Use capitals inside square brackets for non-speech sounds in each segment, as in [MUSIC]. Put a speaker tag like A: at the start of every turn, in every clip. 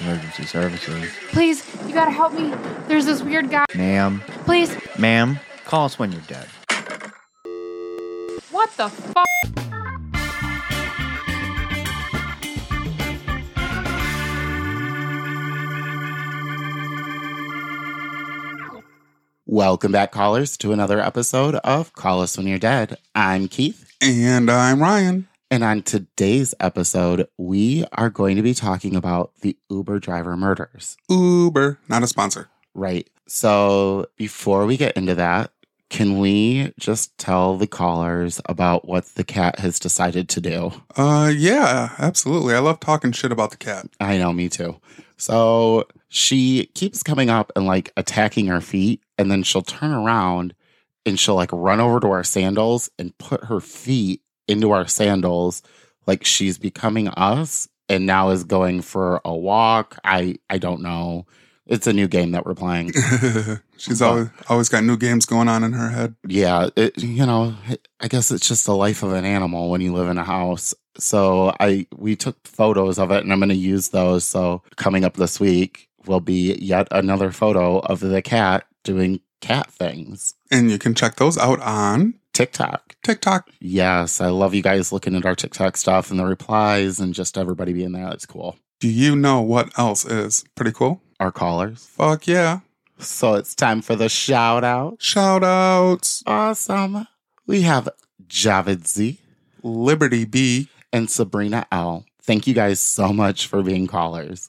A: Emergency services.
B: Please, you gotta help me. There's this weird guy.
A: Ma'am.
B: Please.
A: Ma'am, call us when you're dead.
B: What the fuck?
C: Welcome back, callers, to another episode of Call Us When You're Dead. I'm Keith.
D: And I'm Ryan.
C: And on today's episode, we are going to be talking about the Uber driver murders.
D: Uber, not a sponsor.
C: Right. So before we get into that, can we just tell the callers about what the cat has decided to do?
D: Uh, yeah, absolutely. I love talking shit about the cat.
C: I know, me too. So she keeps coming up and like attacking our feet, and then she'll turn around and she'll like run over to our sandals and put her feet into our sandals like she's becoming us and now is going for a walk. I I don't know. It's a new game that we're playing. [LAUGHS]
D: She's always always got new games going on in her head.
C: Yeah, it, you know, I guess it's just the life of an animal when you live in a house. So I we took photos of it and I'm going to use those. So coming up this week will be yet another photo of the cat doing cat things.
D: And you can check those out on
C: TikTok.
D: TikTok.
C: Yes, I love you guys looking at our TikTok stuff and the replies and just everybody being there. It's cool.
D: Do you know what else is pretty cool?
C: Our callers.
D: Fuck yeah.
C: So it's time for the shout out.
D: Shout outs.
C: Awesome. We have Javid Z,
D: Liberty B,
C: and Sabrina L. Thank you guys so much for being callers.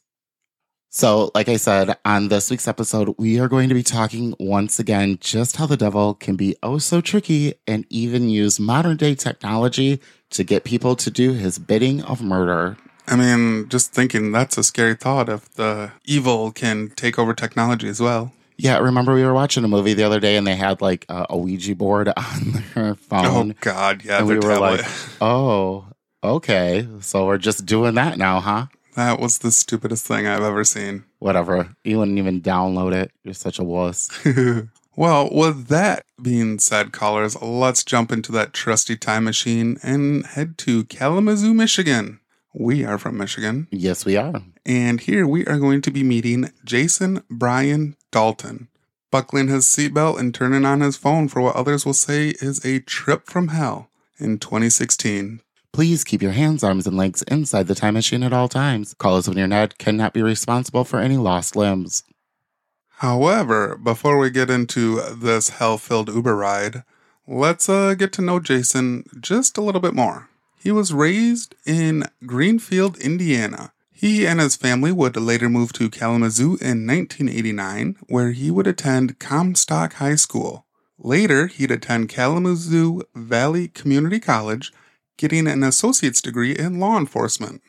C: So, like I said, on this week's episode, we are going to be talking once again just how the devil can be oh so tricky and even use modern day technology to get people to do his bidding of murder.
D: I mean, just thinking that's a scary thought if the evil can take over technology as well.
C: Yeah, remember we were watching a movie the other day and they had like a, Ouija board [LAUGHS] on their phone.
D: Oh God, yeah,
C: and
D: their
C: we were
D: tablet.
C: like, oh, okay. So we're just doing that now, huh?
D: That was the stupidest thing I've ever seen.
C: Whatever. You wouldn't even download it. You're such a wuss. [LAUGHS]
D: well, with that being said, callers, let's jump into that trusty time machine and head to Kalamazoo, Michigan. We are from Michigan,
C: yes, we are.
D: and here we are going to be meeting Jason Brian Dalton, buckling his seatbelt and turning on his phone for what others will say is a trip from hell in 2016.
C: Please keep your hands, arms, and legs inside the time machine at all times. Call us when you're dead cannot be responsible for any lost limbs.
D: However, before we get into this hell filled Uber ride, let's uh, get to know Jason just a little bit more. He was raised in Greenfield, Indiana. He and his family would later move to Kalamazoo in 1989, where he would attend Comstock High School. Later, he'd attend Kalamazoo Valley Community College, getting an associate's degree in law enforcement.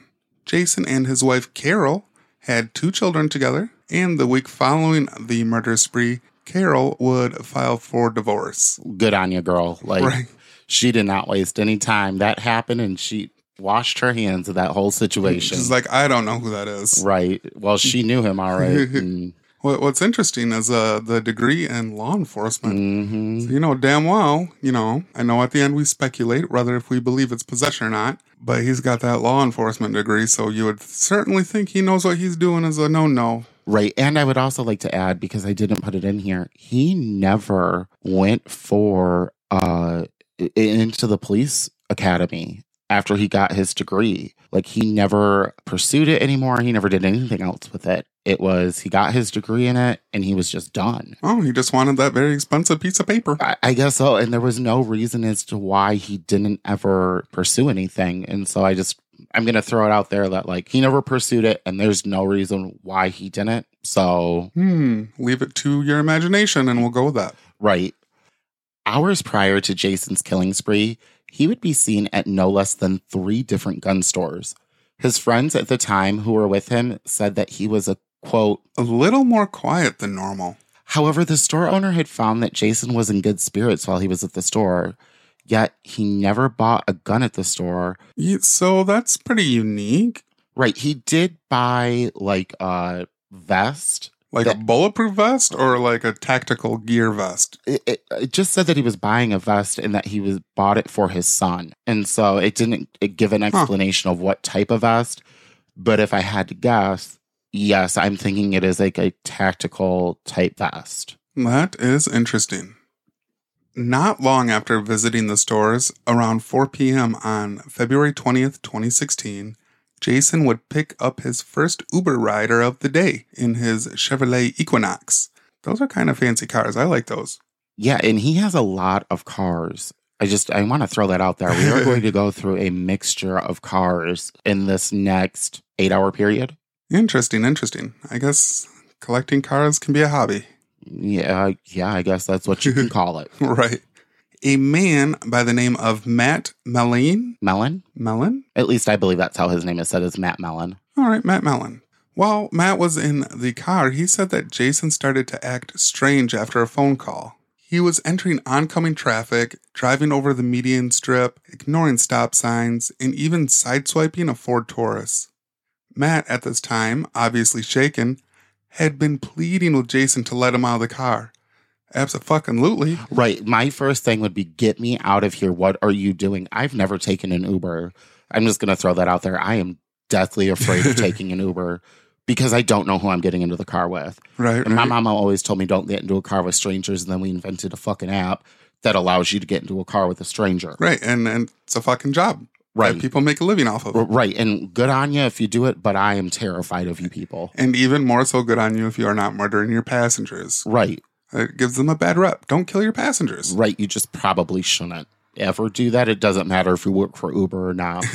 D: Jason and his wife Carol had two children together, and the week following the murder spree, Carol would file for divorce.
C: Good on you, girl. Like,
D: Right.
C: she did not waste any time. That happened and she washed her hands of that whole situation.
D: She's like, I don't know who that is.
C: right. Well, she knew him [LAUGHS] all right. and,
D: what's interesting is uh, the degree in law enforcement.
C: mhm.
D: So, you know, damn well, you know, I know at the end we speculate whether if we believe it's possession or not, but he's got that law enforcement degree, so you would certainly think he knows what he's doing is a no no.
C: Right. And I would also like to add, because I didn't put it in here, he never went for uh into the police academy after he got his degree. Like he never pursued it anymore. He never did anything else with it. It was he got his degree in it and he was just done.
D: Oh, he just wanted that very expensive piece of paper.
C: I, I guess so. And there was no reason as to why he didn't ever pursue anything. And so I just I'm gonna throw it out there that like he never pursued it and there's no reason why he didn't. So
D: Hmm, leave it to your imagination and we'll go with that.
C: Right. Hours prior to Jason's killing spree, he would be seen at no less than three different gun stores. His friends at the time who were with him said that he was a quote.
D: A little more quiet than normal.
C: However, the store owner had found that Jason was in good spirits while he was at the store, yet he never bought a gun at the store.
D: So that's pretty unique.
C: Right, he did buy like a vest.
D: Like
C: That-
D: a bulletproof vest or like a tactical gear vest?
C: It, it, it just said that he was buying a vest and that he was bought it for his son, and so it didn't it give an explanation of what type of vest. But if I had to guess, yes, I'm thinking it is like a tactical type vest.
D: That is interesting. Not long after visiting the stores, around 4 p.m. on February 20th, 2016, Jason would pick up his first Uber rider of the day in his Chevrolet Equinox. Those are kind of fancy cars. I like those.
C: Yeah, and he has a lot of cars. I just I want to throw that out there. We are going to go [LAUGHS] through a mixture of cars in this next 8-hour period.
D: Interesting, interesting. I guess collecting cars can be a hobby.
C: Yeah, yeah, I guess that's what you can [LAUGHS] call it.
D: Right. A man by the name of Matt Mellen.
C: Mellen?
D: Mellen?
C: At least I believe that's how his name is said is Matt Mellen.
D: All right, Matt Mellen. While Matt was in the car, he said that Jason started to act strange after a phone call. He was entering oncoming traffic, driving over the median strip, ignoring stop signs, and even sideswiping a Ford Taurus. Matt, at this time, obviously shaken, had been pleading with Jason to let him out of the car. Absolutely.
C: Right. My first thing would be get me out of here. What are you doing? I've never taken an Uber. I'm just going to throw that out there. I am deathly afraid of [LAUGHS] taking an Uber because I don't know who I'm getting into the car with.
D: Right.
C: And my
D: right.
C: mama always told me don't get into a car with strangers. And then we invented a fucking app that allows you to get into a car with a stranger.
D: Right. And, and it's a fucking job.
C: Right.
D: People make a living off of. It.
C: Right. And good on you if you do it, but I am terrified of you people.
D: And even more so good on you if you are not murdering your passengers.
C: Right.
D: It gives them a bad rep. Don't kill your passengers.
C: Right. You just probably shouldn't ever do that. It doesn't matter if you work for Uber or not. [LAUGHS]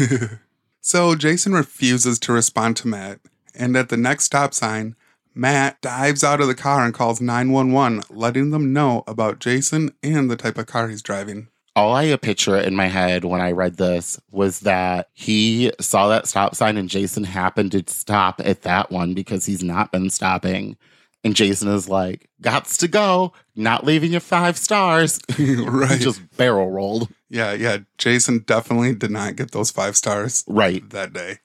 D: So Jason refuses to respond to Matt. And at the next stop sign, Matt dives out of the car and calls 911, letting them know about Jason and the type of car he's driving.
C: All I picture in my head when I read this was that he saw that stop sign and Jason happened to stop at that one because he's not been stopping. And Jason is like, Gots to go, not leaving you five stars. [LAUGHS] [LAUGHS]
D: right.
C: Just barrel rolled.
D: yeah, yeah. Jason definitely did not get those five stars
C: Right.
D: that day.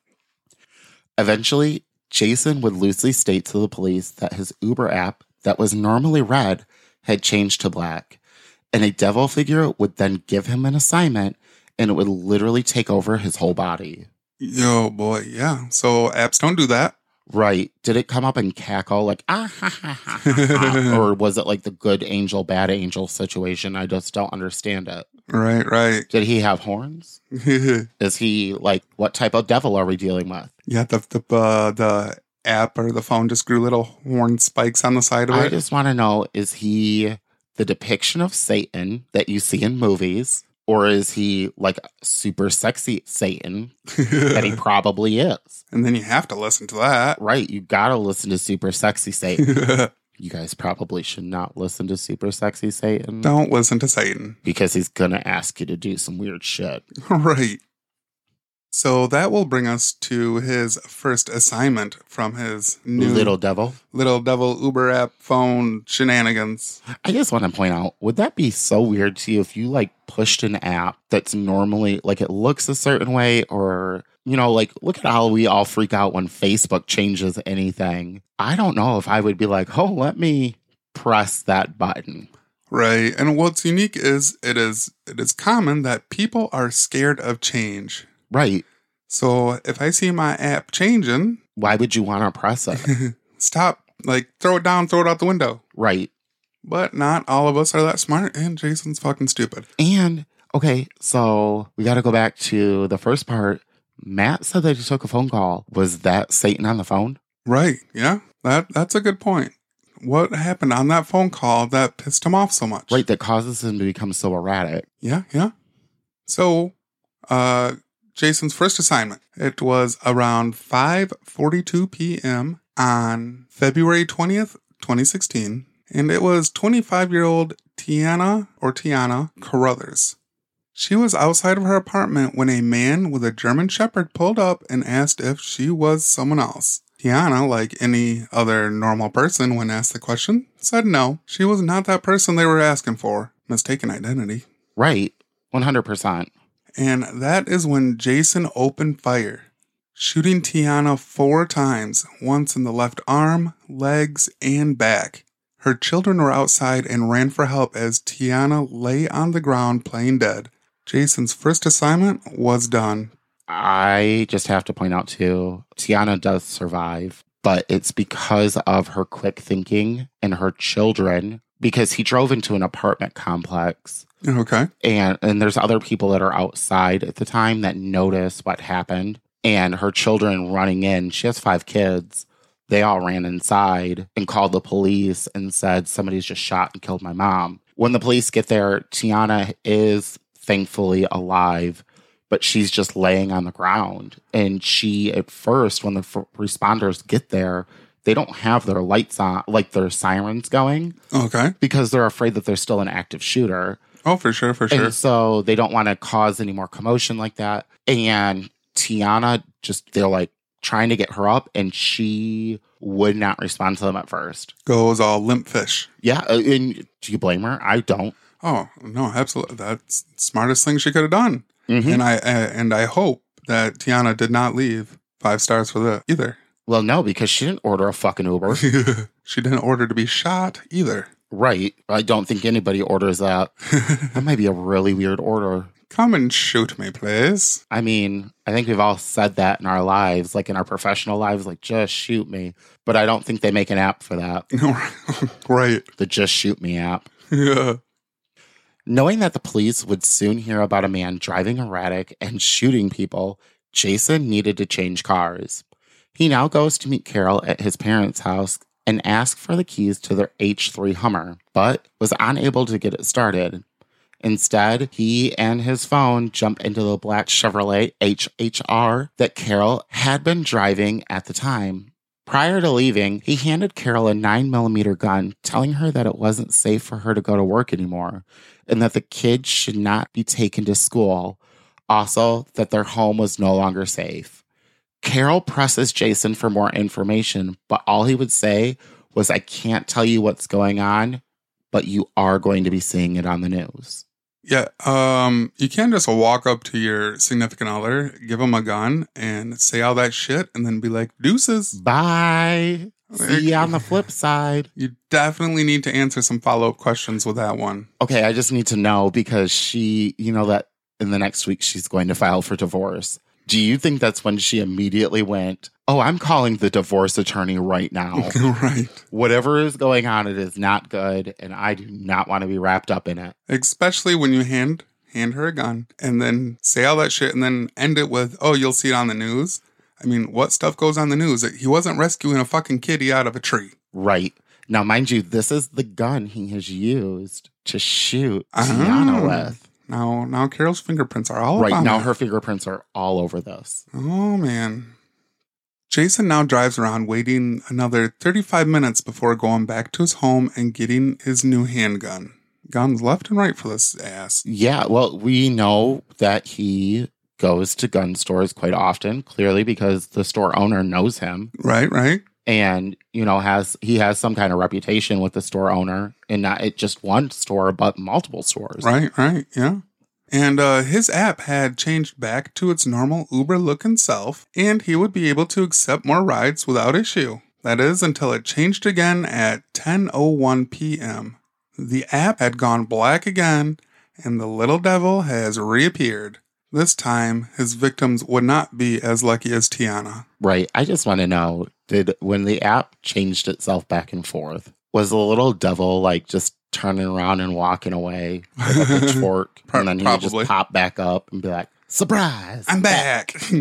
C: Eventually, Jason would loosely state to the police that his Uber app that was normally red had changed to black. And a devil figure would then give him an assignment and it would literally take over his whole body.
D: Yo, boy, yeah. So apps don't do that.
C: Right. Did it come up and cackle like, ah, ha, ha, ha, ha, [LAUGHS] or was it like the good angel, bad angel situation? I just don't understand it.
D: Right, right.
C: Did he have horns? [LAUGHS] Is he like, what type of devil are we dealing with?
D: Yeah, the the uh, the app or the phone just grew little horn spikes on the side of
C: I
D: it.
C: I just want to know is he the depiction of Satan that you see in movies, or is he like super sexy Satan that he [LAUGHS] probably is?
D: and then you have to listen to that.
C: Right. You got to listen to super sexy Satan. [LAUGHS] you guys probably should not listen to super sexy Satan
D: don't listen to Satan.
C: because he's going to ask you to do some weird shit. [LAUGHS]
D: right. So that will bring us to his first assignment from his new
C: Little devil.
D: little devil Uber app phone shenanigans.
C: I just want to point out, would that be so weird to you if you like pushed an app that's normally like it looks a certain way or you know, like look at how we all freak out when Facebook changes anything. I don't know if I would be like, "Oh, let me press that button."
D: Right. And what's unique is it is it is common that people are scared of change.
C: Right.
D: So if I see my app changing,
C: Why would you want to press it? [LAUGHS]
D: stop, like throw it down, throw it out the window.
C: right.
D: But not all of us are that smart, and Jason's fucking stupid.
C: And okay, so we got to go back to the first part. Matt said that he took a phone call. Was that Satan on the phone?
D: Right. Yeah. That that's a good point. What happened on that phone call that pissed him off so much?
C: Right, that causes him to become so erratic.
D: Yeah, yeah. So, uh Jason's first assignment. It was around 5:42 p.m. on February 20th, 2016, and it was 25-year-old Tiana or Tiana Carruthers. She was outside of her apartment when a man with a German shepherd pulled up and asked if she was someone else. Tiana, like any other normal person when asked the question, said no. She was not that person they were asking for. Mistaken identity.
C: Right, 100%.
D: And that is when Jason opened fire, shooting Tiana four times, once in the left arm, legs, and back. Her children were outside and ran for help as Tiana lay on the ground playing dead. Jason's first assignment was done.
C: I just have to point out too, Tiana does survive, but it's because of her quick thinking and her children. Because he drove into an apartment complex
D: Okay.
C: and and there's other people that are outside at the time that notice what happened. And her children running in she has five kids. They all ran inside and called the police and said somebody's just shot and killed my mom. When the police get there tiana is thankfully alive but she's just laying on the ground. And she at first when the f- responders get there they don't have their lights on like their sirens going
D: Okay.
C: because they're afraid that there's still an active shooter
D: Oh, for sure, for sure.
C: and so they don't want to cause any more commotion like that. And Tiana just, they're like trying to get her up, and she would not respond to them at first.
D: Goes all limp fish.
C: Yeah. uh, And do you blame her? I don't.
D: Oh no, absolutely. That's the smartest thing she could have done.
C: Mhm.
D: And I uh, and I hope that Tiana did not leave five stars for that either.
C: Well, no, because she didn't order a fucking Uber. [LAUGHS]
D: she didn't order to be shot either.
C: Right. I don't think anybody orders that. [LAUGHS] That might be a really weird order.
D: Come and shoot me, please.
C: I mean, I think we've all said that in our lives, like in our professional lives, like just shoot me. But I don't think they make an app for that. [LAUGHS]
D: right.
C: The just shoot me app.
D: Yeah.
C: Knowing that the police would soon hear about a man driving erratic and shooting people, Jason needed to change cars. He now goes to meet Carol at his parents' house and asks for the keys to their H3 Hummer, but was unable to get it started. Instead, he and his phone jump into the black Chevrolet HHR that Carol had been driving at the time. Prior to leaving, he handed Carol a 9mm gun, telling her that it wasn't safe for her to go to work anymore and that the kids should not be taken to school. Also, that their home was no longer safe. Carol presses Jason for more information, but all he would say was, I can't tell you what's going on, but you are going to be seeing it on the news.
D: Yeah. Um, you can't just walk up to your significant other, give them a gun, and say all that shit, and then be like, deuces.
C: Bye. See you on the flip [LAUGHS] side.
D: You definitely need to answer some follow up questions with that one.
C: Okay, I just need to know because she, you know, that in the next week she's going to file for divorce. Do you think that's when she immediately went, Oh, I'm calling the divorce attorney right now? [LAUGHS]
D: right.
C: Whatever is going on, it is not good, and I do not want to be wrapped up in it.
D: Especially when you hand hand her a gun and then say all that shit and then end it with, "Oh, you'll see it on the news." I mean, what stuff goes on the news? He wasn't rescuing a fucking kitty out of a tree.
C: Right. Now, mind you, this is the gun he has used to shoot
D: Ah.
C: Tiana with.
D: Now, now Carol's fingerprints are all
C: Right now,
D: it.
C: her fingerprints are all over this.
D: Oh man. Jason now drives around waiting another 35 minutes before going back to his home and getting his new handgun. Guns left and right for this ass.
C: Yeah, well, we know that he goes to gun stores quite often, clearly because the store owner knows him
D: Right, right.
C: And, you know, has he has some kind of reputation with the store owner and not at just one store, but multiple stores.
D: Right, right, yeah. And uh, his app had changed back to its normal Uber looking self, and he would be able to accept more rides without issue. That is until it changed again at 10:01 p.m. The app had gone black again, and the little devil has reappeared. This time, his victims would not be as lucky as Tiana.
C: Right. I just want to know did when the app changed itself back and forth, was the little devil like just turning around and walking away with a pitchfork? [LAUGHS] And then he would just pop back up and be like, surprise.
D: I'm back. [LAUGHS]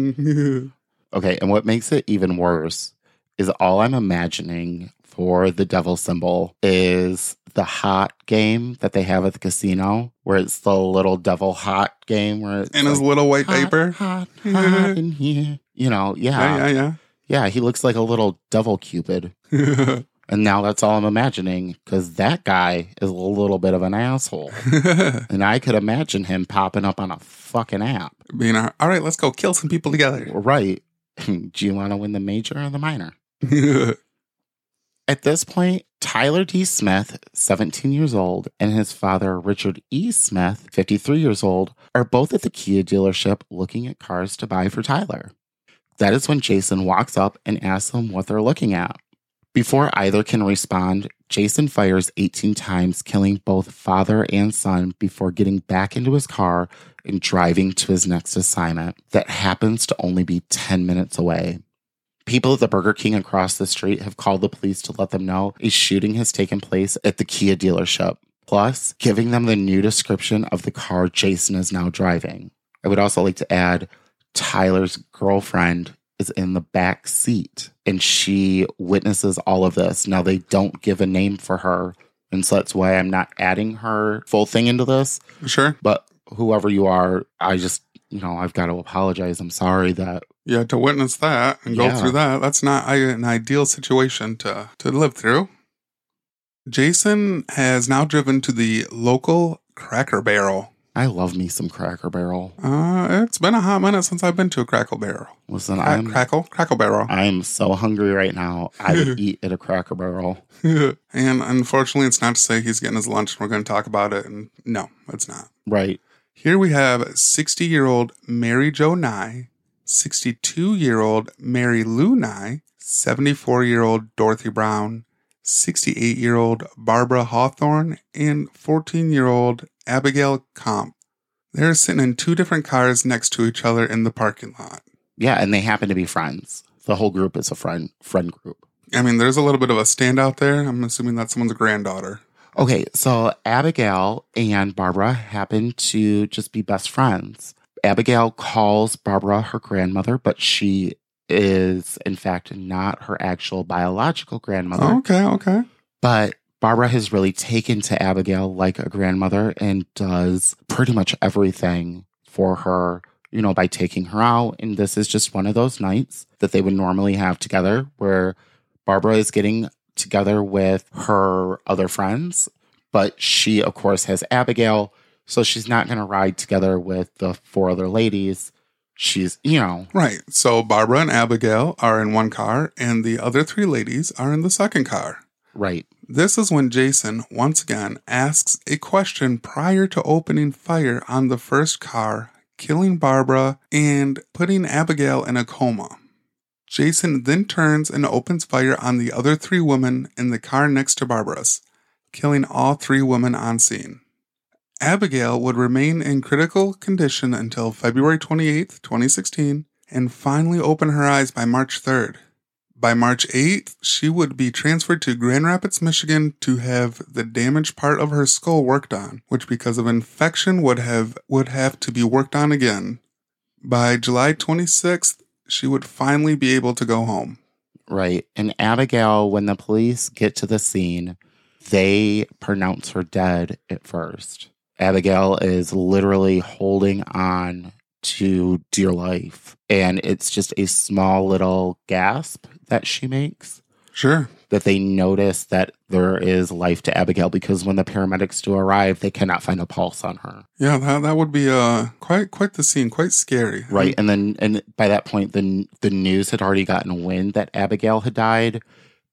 C: Okay. And what makes it even worse is all I'm imagining for the devil symbol is the hot game that they have at the casino, where it's the little devil hot game where it's
D: In his little white
C: hot,
D: diaper.
C: hot, hot in here. You know,
D: Yeah, yeah,
C: yeah, he looks like a little devil cupid. [LAUGHS] And now that's all I'm imagining because that guy is a little bit of an asshole. [LAUGHS] and I could imagine him popping up on a fucking app.
D: Being all right, let's go kill some people together. [LAUGHS]
C: Right. Do you want to win the major or the minor? At this point, Tyler D. Smith, 17 years old, and his father, Richard E. Smith, 53 years old, are both at the Kia dealership looking at cars to buy for Tyler. That is when Jason walks up and asks them what they're looking at. Before either can respond, Jason fires 18 times, killing both father and son before getting back into his car and driving to his next assignment that happens to only be 10 minutes away. People at the Burger King across the street have called the police to let them know a shooting has taken place at the Kia dealership, plus giving them the new description of the car Jason is now driving. I would also like to add Tyler's girlfriend is in the back seat and she witnesses all of this. Now, they don't give a name for her. And so that's why I'm not adding her full thing into this.
D: Sure.
C: But whoever you are, I just, you know, I've got to apologize. I'm sorry that,
D: Yeah, to witness that and go
C: Yeah.
D: through that, that's not an ideal situation to, to live through. Jason has now driven to the local Cracker Barrel.
C: I love me some Cracker Barrel.
D: Uh, it's been a hot minute since I've been to a Crackle Barrel.
C: Listen, I'm,
D: crackle, Crackle Barrel.
C: I'm so hungry right now. I would [LAUGHS] eat at a Cracker Barrel. [LAUGHS]
D: and unfortunately, it's not to say he's getting his lunch and we're going to talk about it. And no, it's not.
C: Right.
D: Here we have 60 year old Mary Jo Nye, 62 year old Mary Lou Nye, 74 year old Dorothy Brown, 68 year old Barbara Hawthorne, and 14 year old Abigail Kopf. They're sitting in two different cars next to each other in the parking lot.
C: Yeah. And they happen to be friends. The whole group is a friend friend group.
D: I mean, there's a little bit of a standout there. I'm assuming that's someone's granddaughter.
C: Okay, so Abigail and Barbara happen to just be best friends. Abigail calls Barbara her grandmother, but she is, in fact, not her actual biological grandmother.
D: Okay, okay.
C: But Barbara has really taken to Abigail like a grandmother and does pretty much everything for her, you know, by taking her out. And this is just one of those nights that they would normally have together where Barbara is getting together with her other friends, but she, of course, has Abigail. So she's not going to ride together with the four other ladies. She's, you know,
D: Right. So Barbara and Abigail are in one car, and the other three ladies are in the second car.
C: right.
D: This is when Jason once again asks a question prior to opening fire on the first car, killing Barbara and putting Abigail in a coma. Jason then turns and opens fire on the other three women in the car next to Barbara's, killing all three women on scene. Abigail would remain in critical condition until February 28th, 2016, and finally open her eyes by March 3rd. By March 8th, she would be transferred to Grand Rapids, Michigan to have the damaged part of her skull worked on, which because of infection would have would have to be worked on again. By July 26th, she would finally be able to go home.
C: Right. And Abigail, when the police get to the scene, they pronounce her dead at first. Abigail is literally holding on to dear life. And it's just a small little gasp that she makes
D: Sure.
C: that they notice that there is life to Abigail because when the paramedics do arrive, they cannot find a pulse on her.
D: Yeah, that, that would be uh quite quite the scene, quite scary.
C: Right. And then and by that point the the news had already gotten wind that Abigail had died.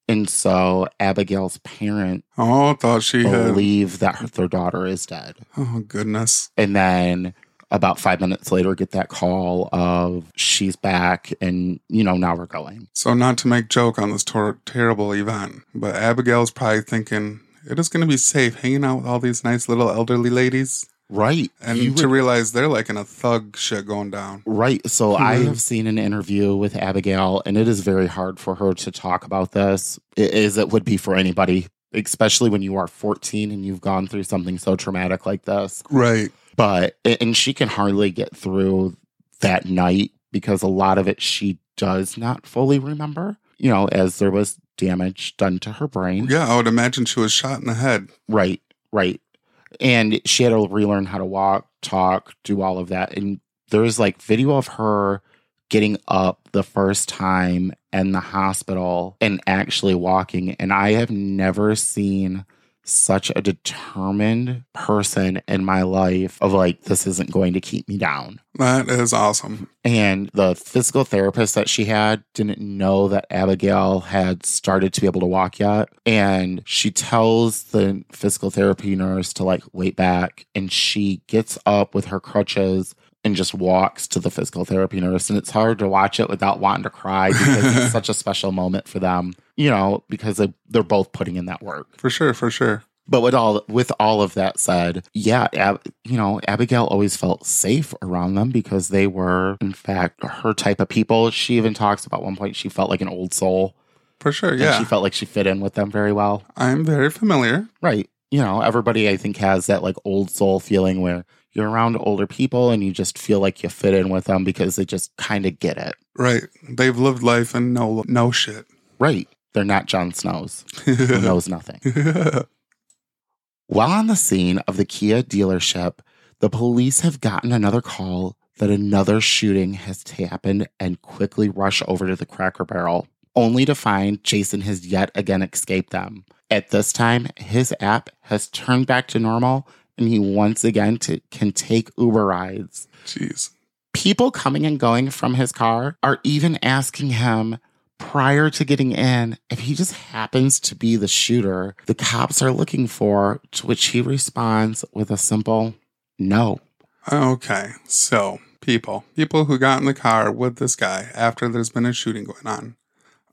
C: And so Abigail's parent
D: Oh, thought she had.
C: believe that her, their daughter is dead.
D: Oh goodness.
C: And then about five minutes later, get that call of she's back, and you know now we're going.
D: So not to make joke on this tor- terrible event, but Abigail's probably thinking it is going to be safe hanging out with all these nice little elderly ladies,
C: Right,
D: and
C: You
D: to
C: would-
D: realize they're like in a thug shit going down.
C: right. So I
D: Mhm.
C: have seen an interview with Abigail, and it is very hard for her to talk about this, i- as it would be for anybody, especially when you are 14 and you've gone through something so traumatic like this.
D: Right.
C: but and she can hardly get through that night because a lot of it she does not fully remember you know as there was damage done to her brain
D: Yeah, I would imagine she was shot in the head.
C: right right and she had to relearn how to walk talk do all of that and there's like video of her getting up the first time in the hospital and actually walking and i have never seen such a determined person in my life of like this isn't going to keep me down
D: That is awesome.
C: and the physical therapist that she had didn't know that Abigail had started to be able to walk yet. And she tells the physical therapy nurse to like wait back. And she gets up with her crutches and just walks to the physical therapy nurse. And it's hard to watch it without wanting to cry because it's [LAUGHS] such a special moment for them, you know, because they, they're both putting in that work.
D: For sure, for sure.
C: But with all with all of that said, yeah, Ab, you know, Abigail always felt safe around them because they were, in fact, her type of people. She even talks about one point she felt like an old soul.
D: For sure, yeah.
C: she felt like she fit in with them very well.
D: I'm very familiar.
C: Right. You know, everybody I think has that like old soul feeling where you're around older people and you just feel like you fit in with them because they just kind of get it.
D: Right. They've lived life and know no shit.
C: Right. They're not Jon Snow's who knows [LAUGHS] nothing. While on the scene of the Kia dealership, the police have gotten another call that another shooting has happened and quickly rush over to the Cracker Barrel, only to find Jason has yet again escaped them. At this time, his app has turned back to normal and he once again to, can take Uber rides.
D: Jeez.
C: People coming and going from his car are even asking him prior to getting in if he just happens to be the shooter the cops are looking for, to which he responds with a simple no.
D: Okay. So, people, people who got in the car with this guy after there's been a shooting going on.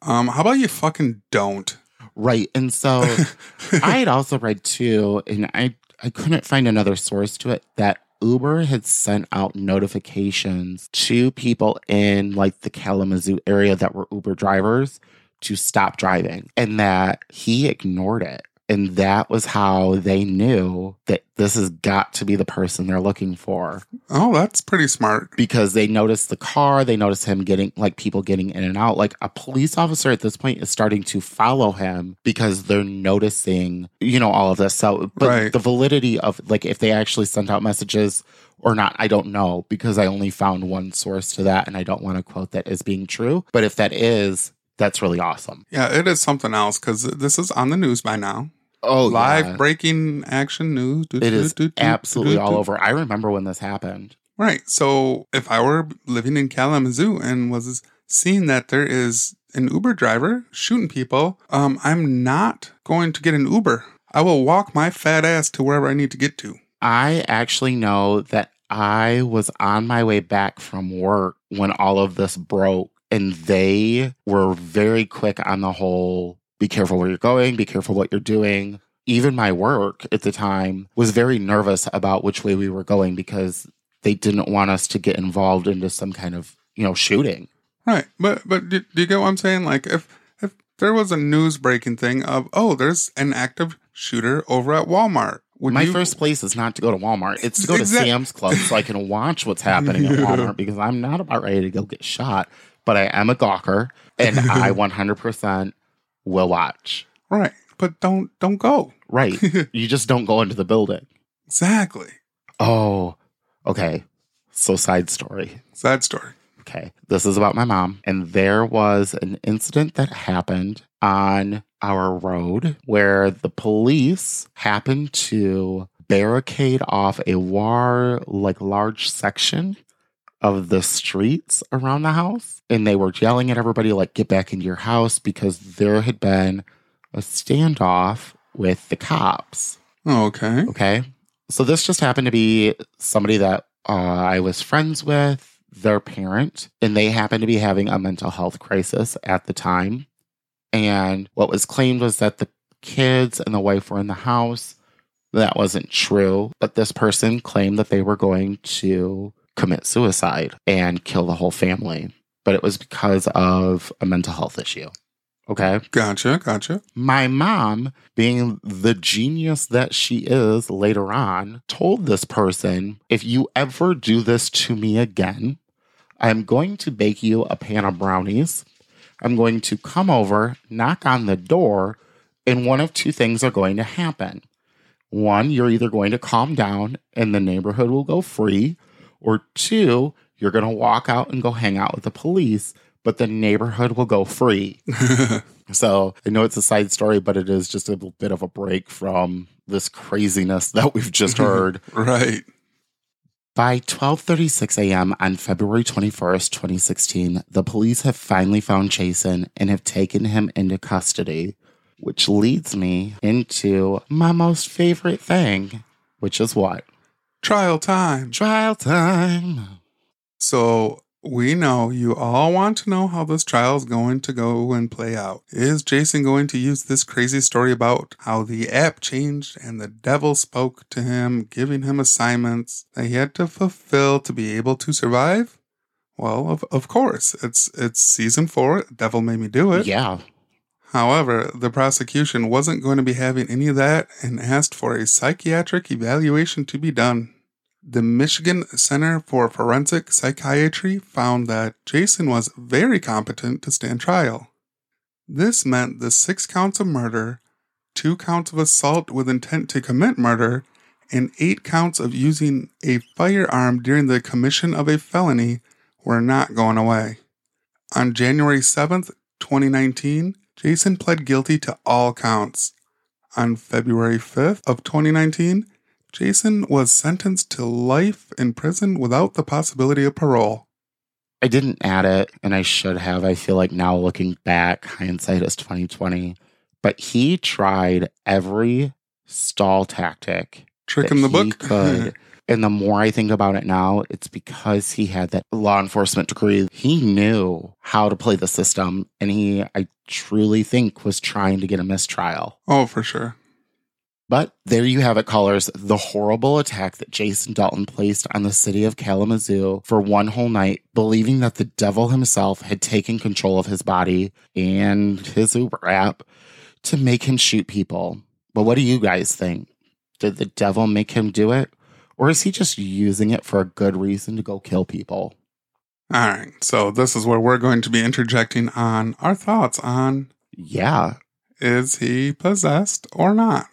D: Um, how about you fucking don't?
C: Right. And so [LAUGHS] I had also read too, and I, I couldn't find another source to it, that Uber had sent out notifications to people in like the Kalamazoo area that were Uber drivers to stop driving and that he ignored it. And that was how they knew that this has got to be the person they're looking for
D: Oh, that's pretty smart.
C: because they noticed the car, they noticed him getting like people getting in and out. Like a police officer at this point is starting to follow him because they're noticing, you know, all of this. So, but
D: Right.
C: the validity of like if they actually sent out messages or not, I don't know because I only found one source to that and I don't want to quote that as being true. But if that is, that's really awesome.
D: Yeah, it is something else because this is on the news by now.
C: Oh,
D: Live
C: yeah.
D: breaking action news.
C: It is absolutely all over. I remember when this happened.
D: Right. So if I were living in Kalamazoo and was seeing that there is an Uber driver shooting people, um, I'm not going to get an Uber. I will walk my fat ass to wherever I need to get to.
C: I actually know that I was on my way back from work when all of this broke, and they were very quick on the whole be careful where you're going, be careful what you're doing. Even my work at the time was very nervous about which way we were going because they didn't want us to get involved into some kind of, you know, shooting.
D: Right. But but do, do you get what I'm saying? Like if if there was a news breaking thing of oh there's an active shooter over at Walmart. Would
C: my
D: you,
C: first place is not to go to Walmart. It's to go to Sam's Club so I can watch what's happening at [LAUGHS] Walmart because I'm not about ready to go get shot, but I am a gawker and I [LAUGHS] 100% will watch.
D: right. But don't don't go.
C: Right. [LAUGHS] you just don't go into the building.
D: Exactly.
C: Oh, okay. So, side story.
D: Side story.
C: Okay. This is about my mom. And there was an incident that happened on our road where the police happened to barricade off a war like large section of the streets around the house. And they were yelling at everybody, like, get back into your house because there had been a standoff with the cops.
D: Oh, okay.
C: Okay. So this just happened to be somebody that uh, I was friends with, their parent, and they happened to be having a mental health crisis at the time. And what was claimed was that the kids and the wife were in the house. That wasn't true. But this person claimed that they were going to commit suicide and kill the whole family. But it was because of a mental health issue. Okay
D: Gotcha. Gotcha.
C: my mom, being the genius that she is later on, told this person, if you ever do this to me again, I'm going to bake you a pan of brownies. I'm going to come over, knock on the door, and one of two things are going to happen. One, you're either going to calm down and the neighborhood will go free, or two, you're going to walk out and go hang out with the police, but the neighborhood will go free. [LAUGHS] So I know it's a side story, but it is just a little bit of a break from this craziness that we've just [LAUGHS] heard.
D: right.
C: By 12:36 a.m. on February 21st, 2016, the police have finally found Jason and have taken him into custody, which leads me into my most favorite thing, which is what?
D: Trial time.
C: Trial time.
D: So We know you all want to know how this trial is going to go and play out. Is Jason going to use this crazy story about how the app changed and the devil spoke to him, giving him assignments that he had to fulfill to be able to survive? Well, of, of course. It's it's season four. Devil made me do it.
C: Yeah.
D: However, the prosecution wasn't going to be having any of that and asked for a psychiatric evaluation to be done. The Michigan Center for Forensic Psychiatry found that Jason was very competent to stand trial. This meant the six counts of murder, two counts of assault with intent to commit murder, and eight counts of using a firearm during the commission of a felony were not going away. On January 7th, 2019, Jason pled guilty to all counts. On February 5th of 2019, Jason was sentenced to life in prison without the possibility of parole.
C: I didn't add it, and I should have. I feel like now looking back, hindsight is 2020. But he tried every stall tactic
D: Trick in the
C: he
D: book.
C: could. [LAUGHS] and the more I think about it now, it's because he had that law enforcement degree. He knew how to play the system, and he, I truly think, was trying to get a mistrial.
D: oh, for sure.
C: But there you have it, callers. The horrible attack that Jason Dalton placed on the city of Kalamazoo for one whole night, believing that the devil himself had taken control of his body and his Uber app to make him shoot people. But what do you guys think? Did the devil make him do it? Or is he just using it for a good reason to go kill people?
D: All right. So, this is where we're going to be interjecting on our thoughts on
C: Yeah.
D: is he possessed or not?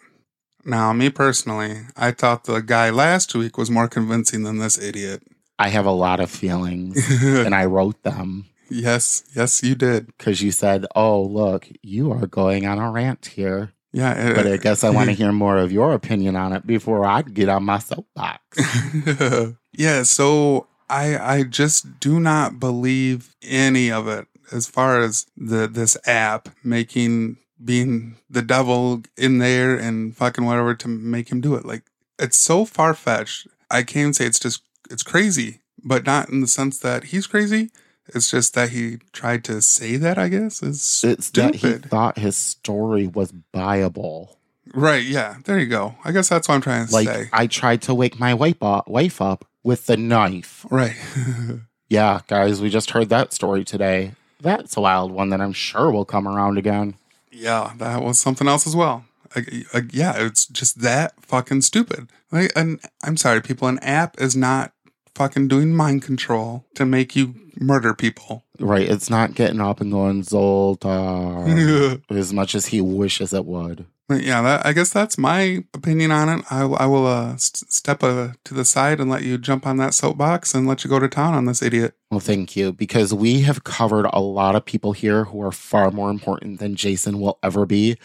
D: Now, me personally, I thought the guy last week was more convincing than this idiot.
C: I have a lot of feelings [LAUGHS] and I wrote them
D: yes, yes, you did.
C: because you said, Oh, look, you are going on a rant here.
D: Yeah, it-
C: But I guess I want to [LAUGHS] hear more of your opinion on it before I get on my soapbox. [LAUGHS]
D: yeah, so I I just do not believe any of it as far as the this app making being the devil in there and fucking whatever to make him do it. Like it's so far fetched. I can't say it's just it's crazy, but not in the sense that he's crazy. It's just that he tried to say that. I guess is
C: It's that he thought his story was buyable.
D: right? Yeah, there you go. I guess that's what I'm trying to
C: Like
D: say.
C: I tried to wake my wife up, wife up with the knife.
D: right. [LAUGHS]
C: Yeah, guys, we just heard that story today. That's a wild one that I'm sure will come around again.
D: Yeah, that was something else as well. Like, uh, yeah, it's just that fucking stupid. Like, and I'm sorry, people. An app is not fucking doing mind control to make you murder people.
C: Right? It's not getting up and going Zoltar [LAUGHS] as much as he wishes it would.
D: Yeah, that, I guess that's my opinion on it. I, I will uh, st- step uh, to the side and let you jump on that soapbox and let you go to town on this idiot.
C: Well, thank you, because we have covered a lot of people here who are far more important than Jason will ever be.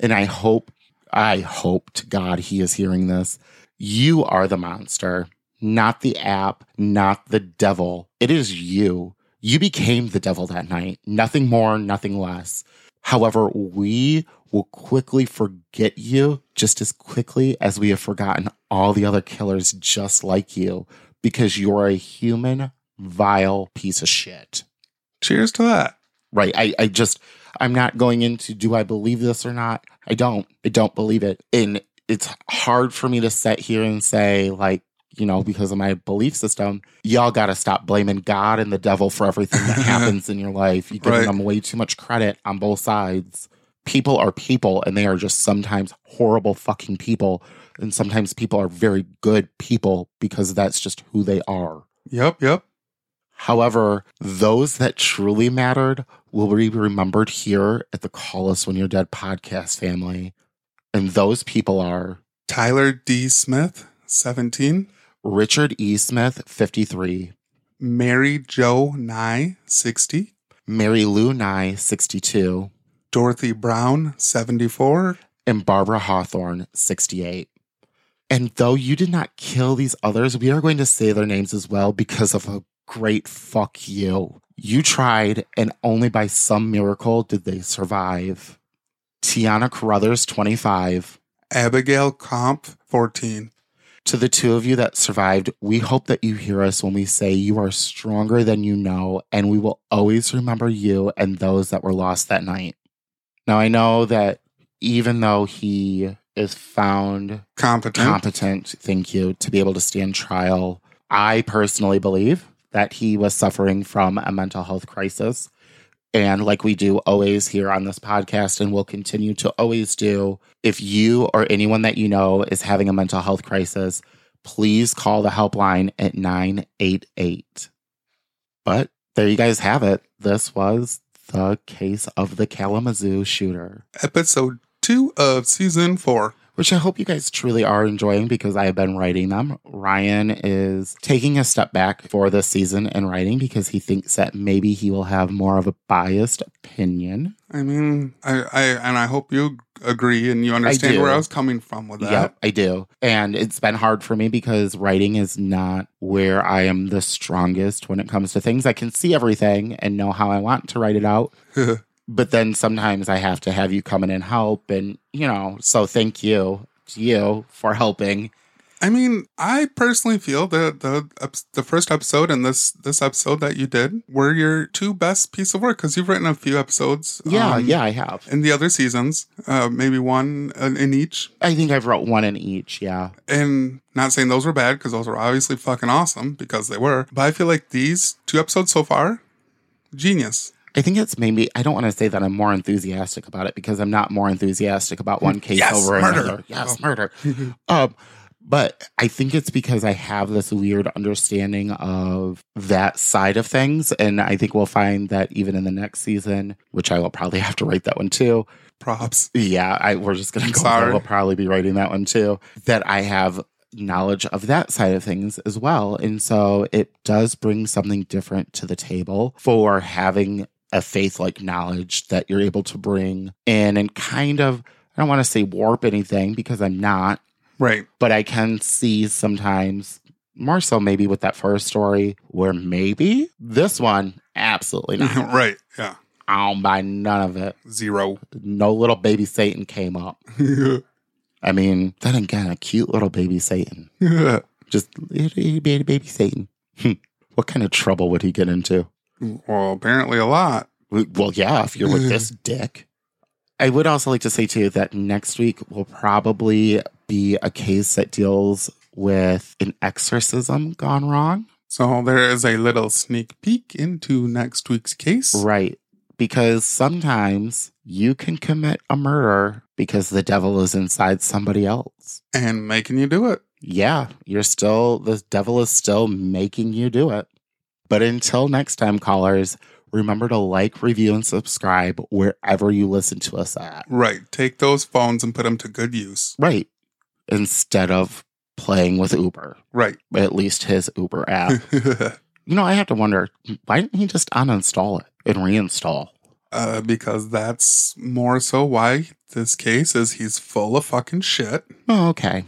C: And I hope, I hope to God he is hearing this. You are the monster, not the app, not the devil. It is you. You became the devil that night. Nothing more, nothing less. However, we will quickly forget you just as quickly as we have forgotten all the other killers just like you because you're a human vile piece of shit.
D: Cheers to that.
C: Right. I, I just, I'm not going into do I believe this or not? I don't. I don't believe it. And it's hard for me to sit here and say, like, you know, because of my belief system, y'all got to stop blaming God and the devil for everything that [LAUGHS] happens in your life. You're giving
D: Right.
C: them way too much credit on both sides. People are people, and they are just sometimes horrible fucking people. And sometimes people are very good people because that's just who they are.
D: Yep, yep.
C: However, those that truly mattered will be remembered here at the Call Us When You're Dead podcast family. And those people are
D: Tyler D. Smith, 17.
C: Richard E. Smith, 53,
D: Mary Jo Nye, 60.
C: Mary Lou Nye, 62,
D: Dorothy Brown, 74.
C: and Barbara Hawthorne, 68. And though you did not kill these others, we are going to say their names as well because of a great fuck you. You tried, and only by some miracle did they survive. Tiana Carruthers, 25,
D: Abigail Kopf, 14.
C: To the two of you that survived, we hope that you hear us when we say you are stronger than you know, and we will always remember you and those that were lost that night. Now, I know that even though he is found
D: Competent.
C: competent, thank you, to be able to stand trial, I personally believe that he was suffering from a mental health crisis. And like we do always here on this podcast, and will continue to always do, if you or anyone that you know is having a mental health crisis, please call the helpline at 988. But there you guys have it. This was the case of the Kalamazoo shooter
D: Episode two of season four.
C: Which I hope you guys truly are enjoying because I have been writing them. Ryan is taking a step back for this season in writing because he thinks that maybe he will have more of a biased opinion.
D: I mean, I, I and I hope you agree and you understand
C: do.
D: where I was coming from with that.
C: Yep, I do. And it's been hard for me because writing is not where I am the strongest when it comes to things. I can see everything and know how I want to write it out. [LAUGHS] but then sometimes I have to have you come in and help. And, you know, so thank you to you for helping.
D: I mean, I personally feel that the the first episode and this this episode that you did were your two best piece of work because you've written a few episodes.
C: Yeah,
D: um,
C: yeah, I have.
D: In the other seasons, uh, maybe one in in each.
C: I think I've wrote one in each. Yeah.
D: And not saying those were bad because those were obviously fucking awesome because they were. But I feel like these two episodes so far, genius.
C: I think it's maybe, I don't want to say that I'm more enthusiastic about it because I'm not more enthusiastic about one case
D: Yes,
C: over
D: murder.
C: another. Yes,
D: Oh.
C: murder. [LAUGHS] um, but I think it's because I have this weird understanding of that side of things. And I think we'll find that even in the next season, which I will probably have to write that one too.
D: Props.
C: Yeah, I, we're just going to go.
D: Sorry.
C: We'll probably be writing that one too. That I have knowledge of that side of things as well. And so it does bring something different to the table for having a faith like knowledge that you're able to bring in and kind of, I don't want to say warp anything because I'm not,
D: Right.
C: but I can see sometimes more so maybe with that first story where maybe this one, absolutely not. [LAUGHS]
D: right. Yeah.
C: I don't buy none of it.
D: Zero.
C: No little baby Satan came up. [LAUGHS] I mean, then again, a cute little baby Satan. [LAUGHS] Just bitty baby Satan. Hmm. what kind of trouble would he get into?
D: Well, apparently a lot.
C: Well, yeah, if you're with this [LAUGHS] dick. I would also like to say too that next week will probably be a case that deals with an exorcism gone wrong.
D: So there is a little sneak peek into next week's case.
C: Right. Because sometimes you can commit a murder because the devil is inside somebody else.
D: And making you do it.
C: yeah, you're still, the devil is still making you do it. But until next time, callers, remember to like, review, and subscribe wherever you listen to us at.
D: Right. Take those phones and put them to good use.
C: Right. Instead of playing with Uber,
D: Right.
C: at least his Uber app. [LAUGHS] you know, I have to wonder why didn't he just uninstall it and reinstall?
D: uh, because that's more so why this case is he's full of fucking shit.
C: Oh, okay.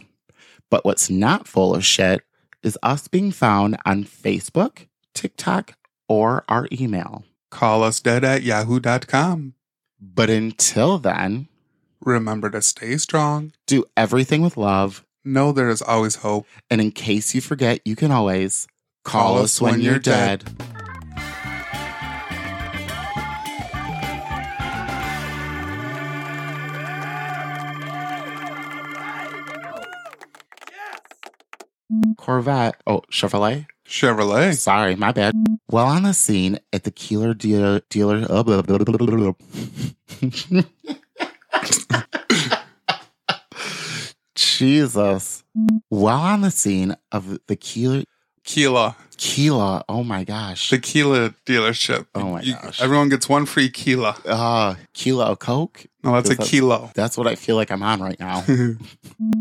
C: But what's not full of shit is us being found on Facebook, TikTok, or our email.
D: Call us dead at yahoo.com.
C: But until then,
D: Remember to stay strong.
C: do everything with love.
D: Know there is always hope.
C: And in case you forget, you can always call, us when, you're dead. Corvette. Oh, Chevrolet.
D: Chevrolet.
C: Sorry, my bad. While on the scene at the Keeler dealer, dealer uh, blah, blah, blah. [LAUGHS] Jesus. While on the scene of the Keeler.
D: Keela,
C: oh my gosh.
D: The Tequila dealership.
C: Oh my
D: You-
C: gosh.
D: Everyone gets one free Keela.
C: Uh, Keela of Coke?
D: No, that's a
C: that-
D: kilo.
C: That's what I feel like I'm on right now. [LAUGHS]